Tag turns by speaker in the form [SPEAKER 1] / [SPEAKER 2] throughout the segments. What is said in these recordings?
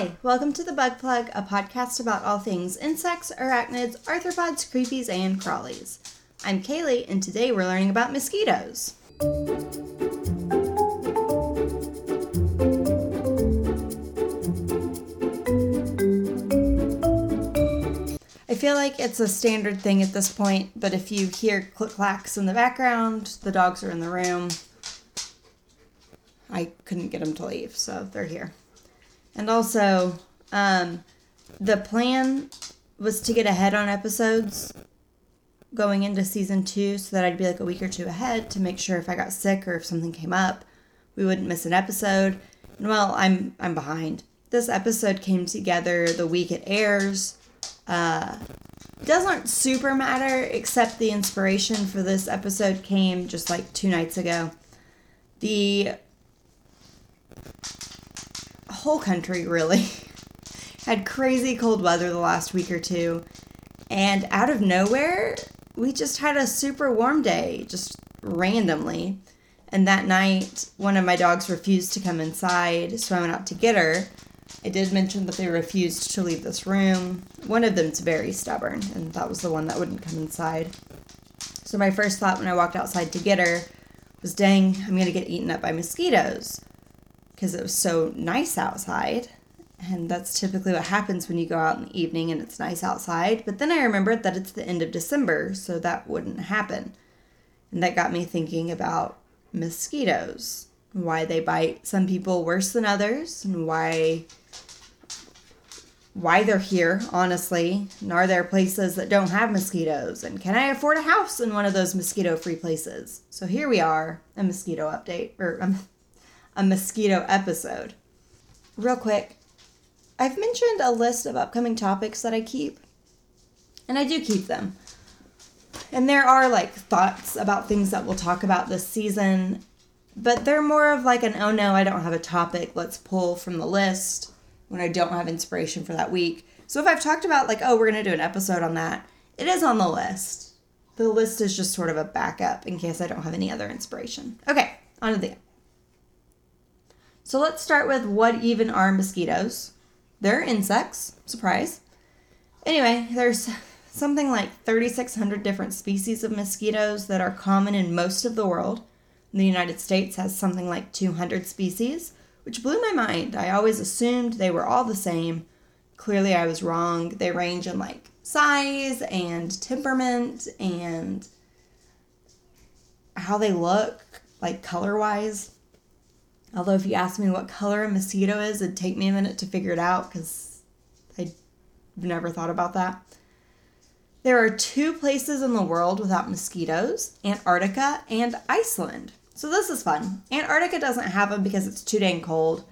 [SPEAKER 1] Hi, welcome to The Bug Plug, a podcast about all things insects, arachnids, arthropods, creepies, and crawlies. I'm Kaylee, and today we're learning about mosquitoes. I feel like it's a standard thing at this point, but if you hear click clacks in the background, the dogs are in the room. I couldn't get them to leave, so they're here. And also, um, the plan was to get ahead on episodes going into season two so that I'd be like a week or two ahead to make sure if I got sick or if something came up, we wouldn't miss an episode. And well, I'm I'm behind. This episode came together the week it airs. Uh, doesn't super matter except the inspiration for this episode came just like two nights ago. The whole country really had crazy cold weather the last week or two. And out of nowhere, we just had a super warm day, just randomly. And that night, one of my dogs refused to come inside, so I went out to get her. I did mention that they refused to leave this room. One of them's very stubborn, and that was the one that wouldn't come inside. So, my first thought when I walked outside to get her was dang, I'm gonna get eaten up by mosquitoes because it was so nice outside. And that's typically what happens when you go out in the evening and it's nice outside. But then I remembered that it's the end of December, so that wouldn't happen. And that got me thinking about mosquitoes, why they bite some people worse than others, and why why they're here, honestly. And are there places that don't have mosquitoes? And can I afford a house in one of those mosquito free places? So here we are, a mosquito update, or a mosquito episode. Real quick, I've mentioned a list of upcoming topics that I keep, and I do keep them. And there are like thoughts about things that we'll talk about this season, but they're more of like an oh no, I don't have a topic, let's pull from the list when I don't have inspiration for that week. So if I've talked about like, oh, we're going to do an episode on that, it is on the list. The list is just sort of a backup in case I don't have any other inspiration. Okay, on to the so let's start with what even are mosquitoes? They're insects, surprise. Anyway, there's something like 3,600 different species of mosquitoes that are common in most of the world. The United States has something like 200 species, which blew my mind. I always assumed they were all the same. Clearly, I was wrong. They range in like size and temperament and how they look, like color wise. Although, if you ask me what color a mosquito is, it'd take me a minute to figure it out because I've never thought about that. There are two places in the world without mosquitoes Antarctica and Iceland. So, this is fun. Antarctica doesn't have them because it's too dang cold.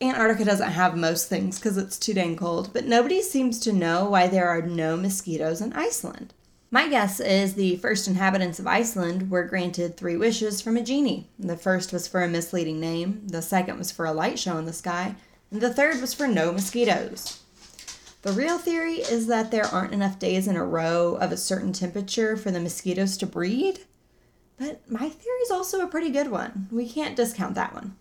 [SPEAKER 1] Antarctica doesn't have most things because it's too dang cold, but nobody seems to know why there are no mosquitoes in Iceland. My guess is the first inhabitants of Iceland were granted three wishes from a genie. The first was for a misleading name, the second was for a light show in the sky, and the third was for no mosquitoes. The real theory is that there aren't enough days in a row of a certain temperature for the mosquitoes to breed. But my theory is also a pretty good one. We can't discount that one.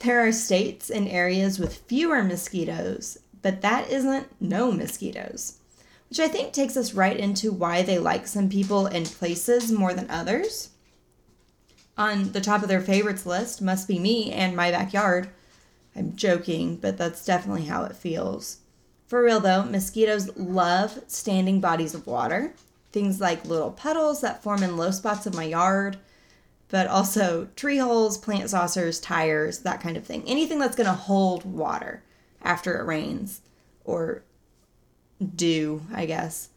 [SPEAKER 1] There are states and areas with fewer mosquitoes, but that isn't no mosquitoes which I think takes us right into why they like some people and places more than others. On the top of their favorites list must be me and my backyard. I'm joking, but that's definitely how it feels. For real though, mosquitoes love standing bodies of water, things like little puddles that form in low spots of my yard, but also tree holes, plant saucers, tires, that kind of thing. Anything that's going to hold water after it rains or do, I guess.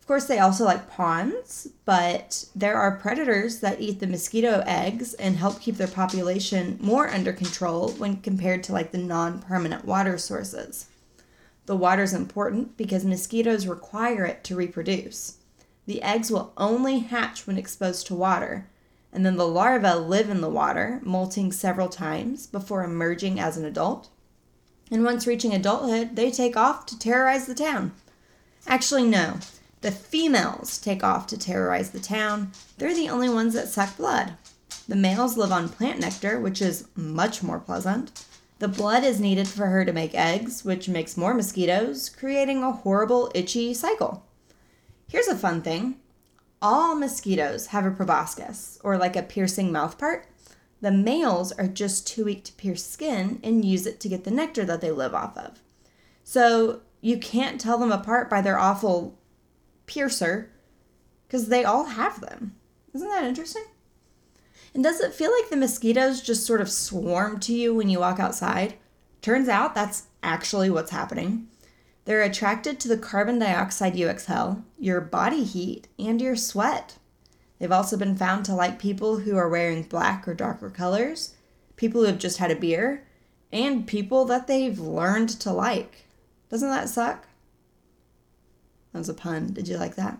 [SPEAKER 1] Of course, they also like ponds, but there are predators that eat the mosquito eggs and help keep their population more under control when compared to like the non permanent water sources. The water is important because mosquitoes require it to reproduce. The eggs will only hatch when exposed to water, and then the larvae live in the water, molting several times before emerging as an adult and once reaching adulthood, they take off to terrorize the town. Actually, no. The females take off to terrorize the town. They're the only ones that suck blood. The males live on plant nectar, which is much more pleasant, The blood is needed for her to make eggs, which makes more mosquitoes, creating a horrible, itchy cycle. Here's a fun thing all mosquitoes have a proboscis, or like a piercing mouth part. The males are just too weak to pierce skin and use it to get the nectar that they live off of. So you can't tell them apart by their awful piercer because they all have them. Isn't that interesting? And does it feel like the mosquitoes just sort of swarm to you when you walk outside? Turns out that's actually what's happening. They're attracted to the carbon dioxide you exhale, your body heat, and your sweat. They've also been found to like people who are wearing black or darker colors, people who have just had a beer, and people that they've learned to like. Doesn't that suck? That was a pun. Did you like that?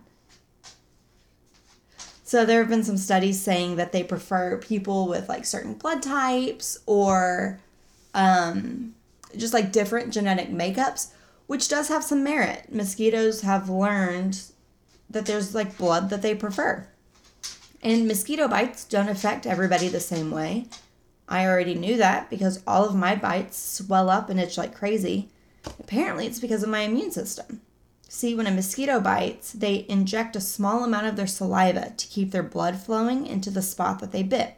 [SPEAKER 1] So there have been some studies saying that they prefer people with like certain blood types or um, just like different genetic makeups, which does have some merit. Mosquitoes have learned that there's like blood that they prefer. And mosquito bites don't affect everybody the same way. I already knew that because all of my bites swell up and itch like crazy. Apparently, it's because of my immune system. See, when a mosquito bites, they inject a small amount of their saliva to keep their blood flowing into the spot that they bit.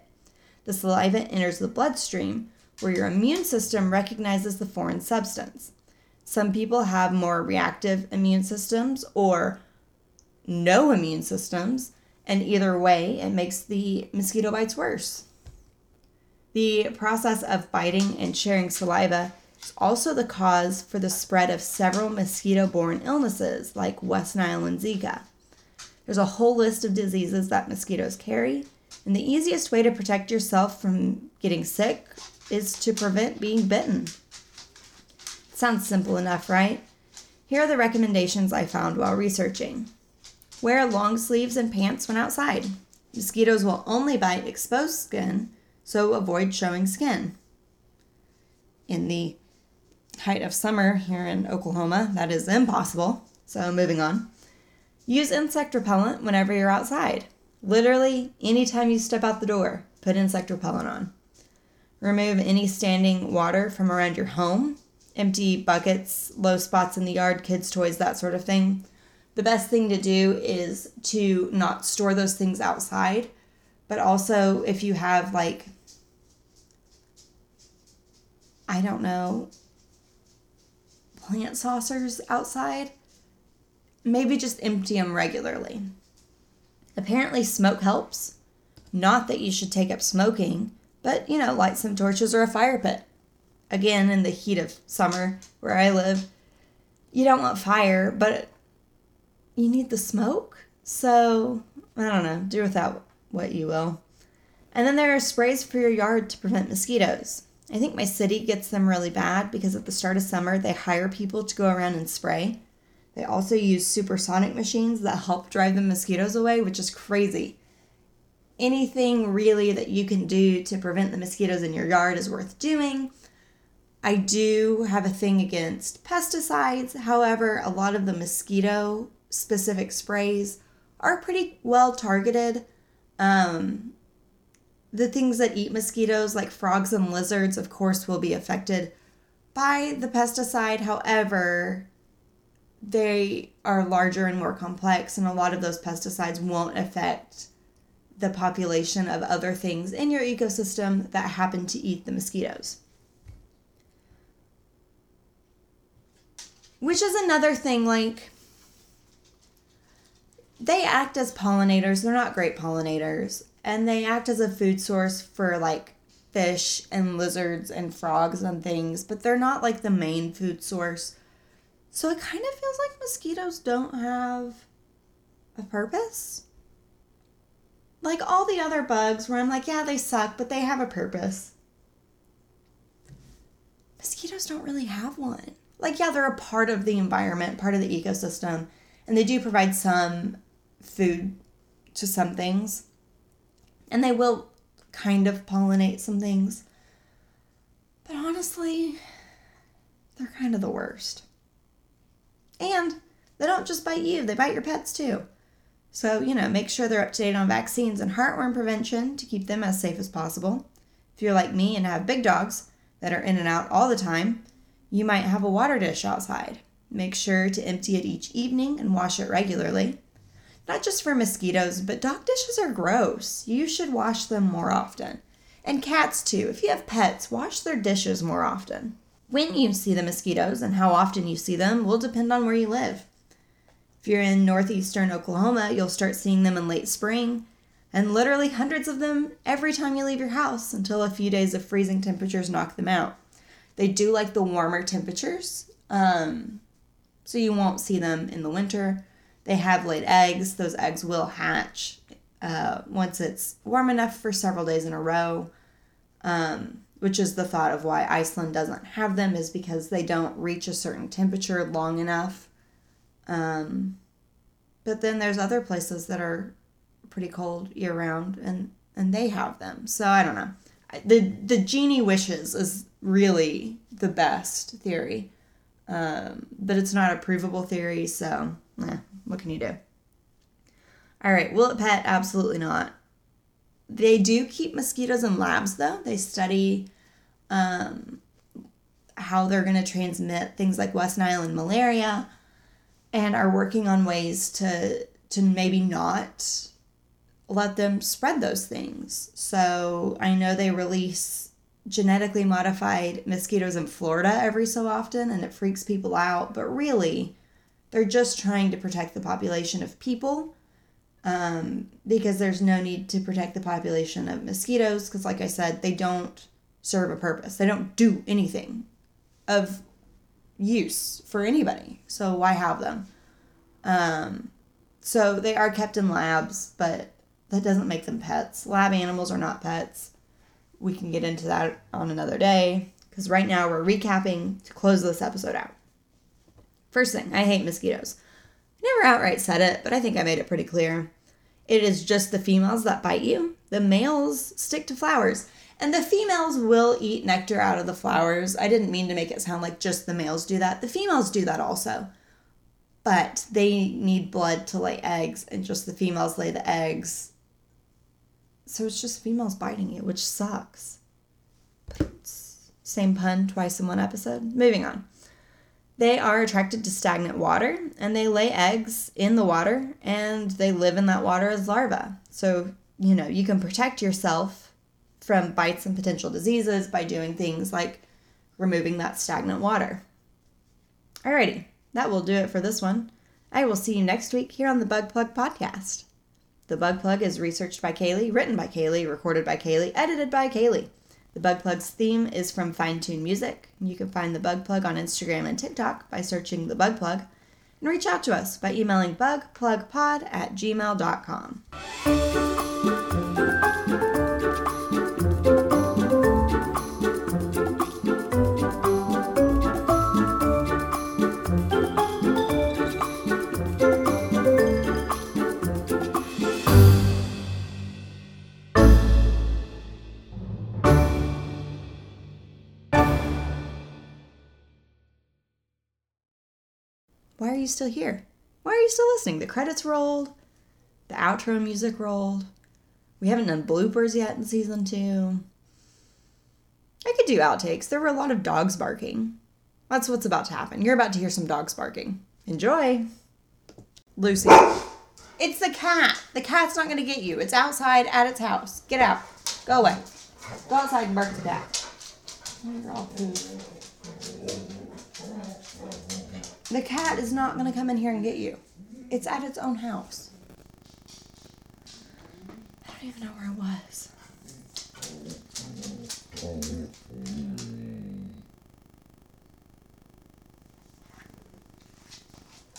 [SPEAKER 1] The saliva enters the bloodstream, where your immune system recognizes the foreign substance. Some people have more reactive immune systems or no immune systems, and either way, it makes the mosquito bites worse. The process of biting and sharing saliva is also the cause for the spread of several mosquito borne illnesses like West Nile and Zika. There's a whole list of diseases that mosquitoes carry, and the easiest way to protect yourself from getting sick is to prevent being bitten. Sounds simple enough, right? Here are the recommendations I found while researching. Wear long sleeves and pants when outside. Mosquitoes will only bite exposed skin, so avoid showing skin. In the height of summer here in Oklahoma, that is impossible. So, moving on. Use insect repellent whenever you're outside. Literally, anytime you step out the door, put insect repellent on. Remove any standing water from around your home, empty buckets, low spots in the yard, kids' toys, that sort of thing. The best thing to do is to not store those things outside, but also if you have like, I don't know, plant saucers outside, maybe just empty them regularly. Apparently, smoke helps. Not that you should take up smoking, but you know, light some torches or a fire pit. Again, in the heat of summer where I live, you don't want fire, but you need the smoke. So, I don't know, do without what you will. And then there are sprays for your yard to prevent mosquitoes. I think my city gets them really bad because at the start of summer, they hire people to go around and spray. They also use supersonic machines that help drive the mosquitoes away, which is crazy. Anything really that you can do to prevent the mosquitoes in your yard is worth doing. I do have a thing against pesticides. However, a lot of the mosquito specific sprays are pretty well targeted. Um, the things that eat mosquitoes, like frogs and lizards, of course, will be affected by the pesticide. However, they are larger and more complex, and a lot of those pesticides won't affect the population of other things in your ecosystem that happen to eat the mosquitoes. Which is another thing, like, they act as pollinators. They're not great pollinators and they act as a food source for like fish and lizards and frogs and things, but they're not like the main food source. So it kind of feels like mosquitoes don't have a purpose. Like all the other bugs, where I'm like, yeah, they suck, but they have a purpose. Mosquitoes don't really have one. Like, yeah, they're a part of the environment, part of the ecosystem, and they do provide some food to some things and they will kind of pollinate some things. But honestly, they're kind of the worst. And they don't just bite you, they bite your pets too. So, you know, make sure they're up to date on vaccines and heartworm prevention to keep them as safe as possible. If you're like me and have big dogs, that are in and out all the time, you might have a water dish outside. Make sure to empty it each evening and wash it regularly. Not just for mosquitoes, but dog dishes are gross. You should wash them more often. And cats, too. If you have pets, wash their dishes more often. When you see the mosquitoes and how often you see them will depend on where you live. If you're in northeastern Oklahoma, you'll start seeing them in late spring, and literally hundreds of them every time you leave your house until a few days of freezing temperatures knock them out. They do like the warmer temperatures, um, so you won't see them in the winter. They have laid eggs. Those eggs will hatch uh, once it's warm enough for several days in a row, um, which is the thought of why Iceland doesn't have them, is because they don't reach a certain temperature long enough. Um, but then there's other places that are pretty cold year round, and and they have them. So I don't know. The the genie wishes is really the best theory, um, but it's not a provable theory. So eh, what can you do? All right, will it pet? Absolutely not. They do keep mosquitoes in labs though. They study um, how they're going to transmit things like West Nile and malaria, and are working on ways to to maybe not let them spread those things. So I know they release genetically modified mosquitoes in Florida every so often, and it freaks people out. But really, they're just trying to protect the population of people um, because there's no need to protect the population of mosquitoes because, like I said, they don't serve a purpose. They don't do anything of use for anybody. So why have them? Um, so they are kept in labs, but that doesn't make them pets. Lab animals are not pets. We can get into that on another day because right now we're recapping to close this episode out. First thing, I hate mosquitoes. Never outright said it, but I think I made it pretty clear. It is just the females that bite you. The males stick to flowers. And the females will eat nectar out of the flowers. I didn't mean to make it sound like just the males do that. The females do that also. But they need blood to lay eggs, and just the females lay the eggs. So it's just females biting you, which sucks. Same pun twice in one episode. Moving on. They are attracted to stagnant water and they lay eggs in the water and they live in that water as larvae. So, you know, you can protect yourself from bites and potential diseases by doing things like removing that stagnant water. Alrighty, that will do it for this one. I will see you next week here on the Bug Plug podcast. The Bug Plug is researched by Kaylee, written by Kaylee, recorded by Kaylee, edited by Kaylee. The Bug Plug's theme is from Fine Tune Music. You can find the Bug Plug on Instagram and TikTok by searching the Bug Plug, and reach out to us by emailing bugplugpod at gmail.com. you still here? Why are you still listening? The credits rolled, the outro music rolled. We haven't done bloopers yet in season two. I could do outtakes. There were a lot of dogs barking. That's what's about to happen. You're about to hear some dogs barking. Enjoy. Lucy. It's the cat. The cat's not going to get you. It's outside at its house. Get out. Go away. Go outside and bark at the cat. You're all the cat is not going to come in here and get you. It's at its own house. I don't even know where it was.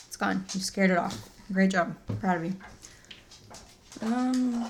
[SPEAKER 1] It's gone. You scared it off. Great job. Proud of you. Um.